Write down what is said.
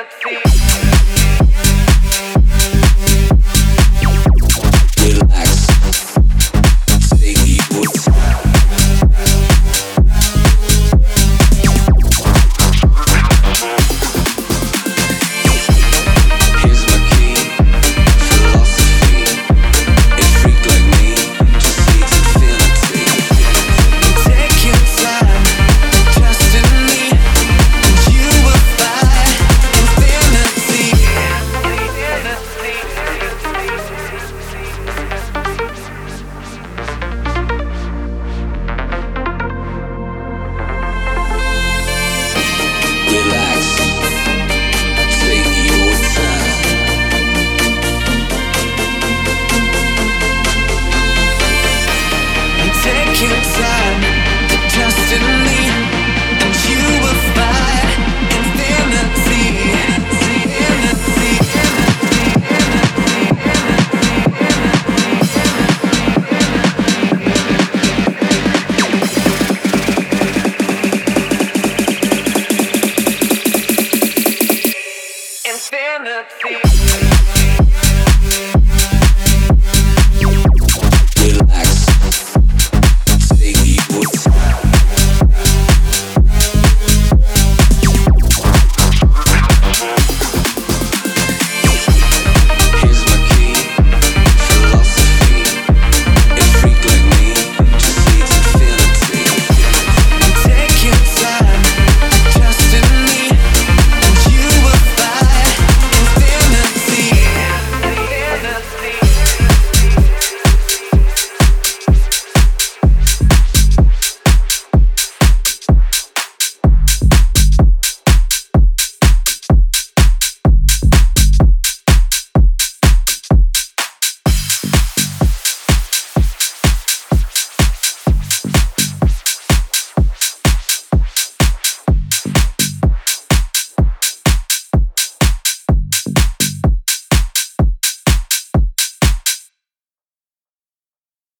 Infinity. infinite feet.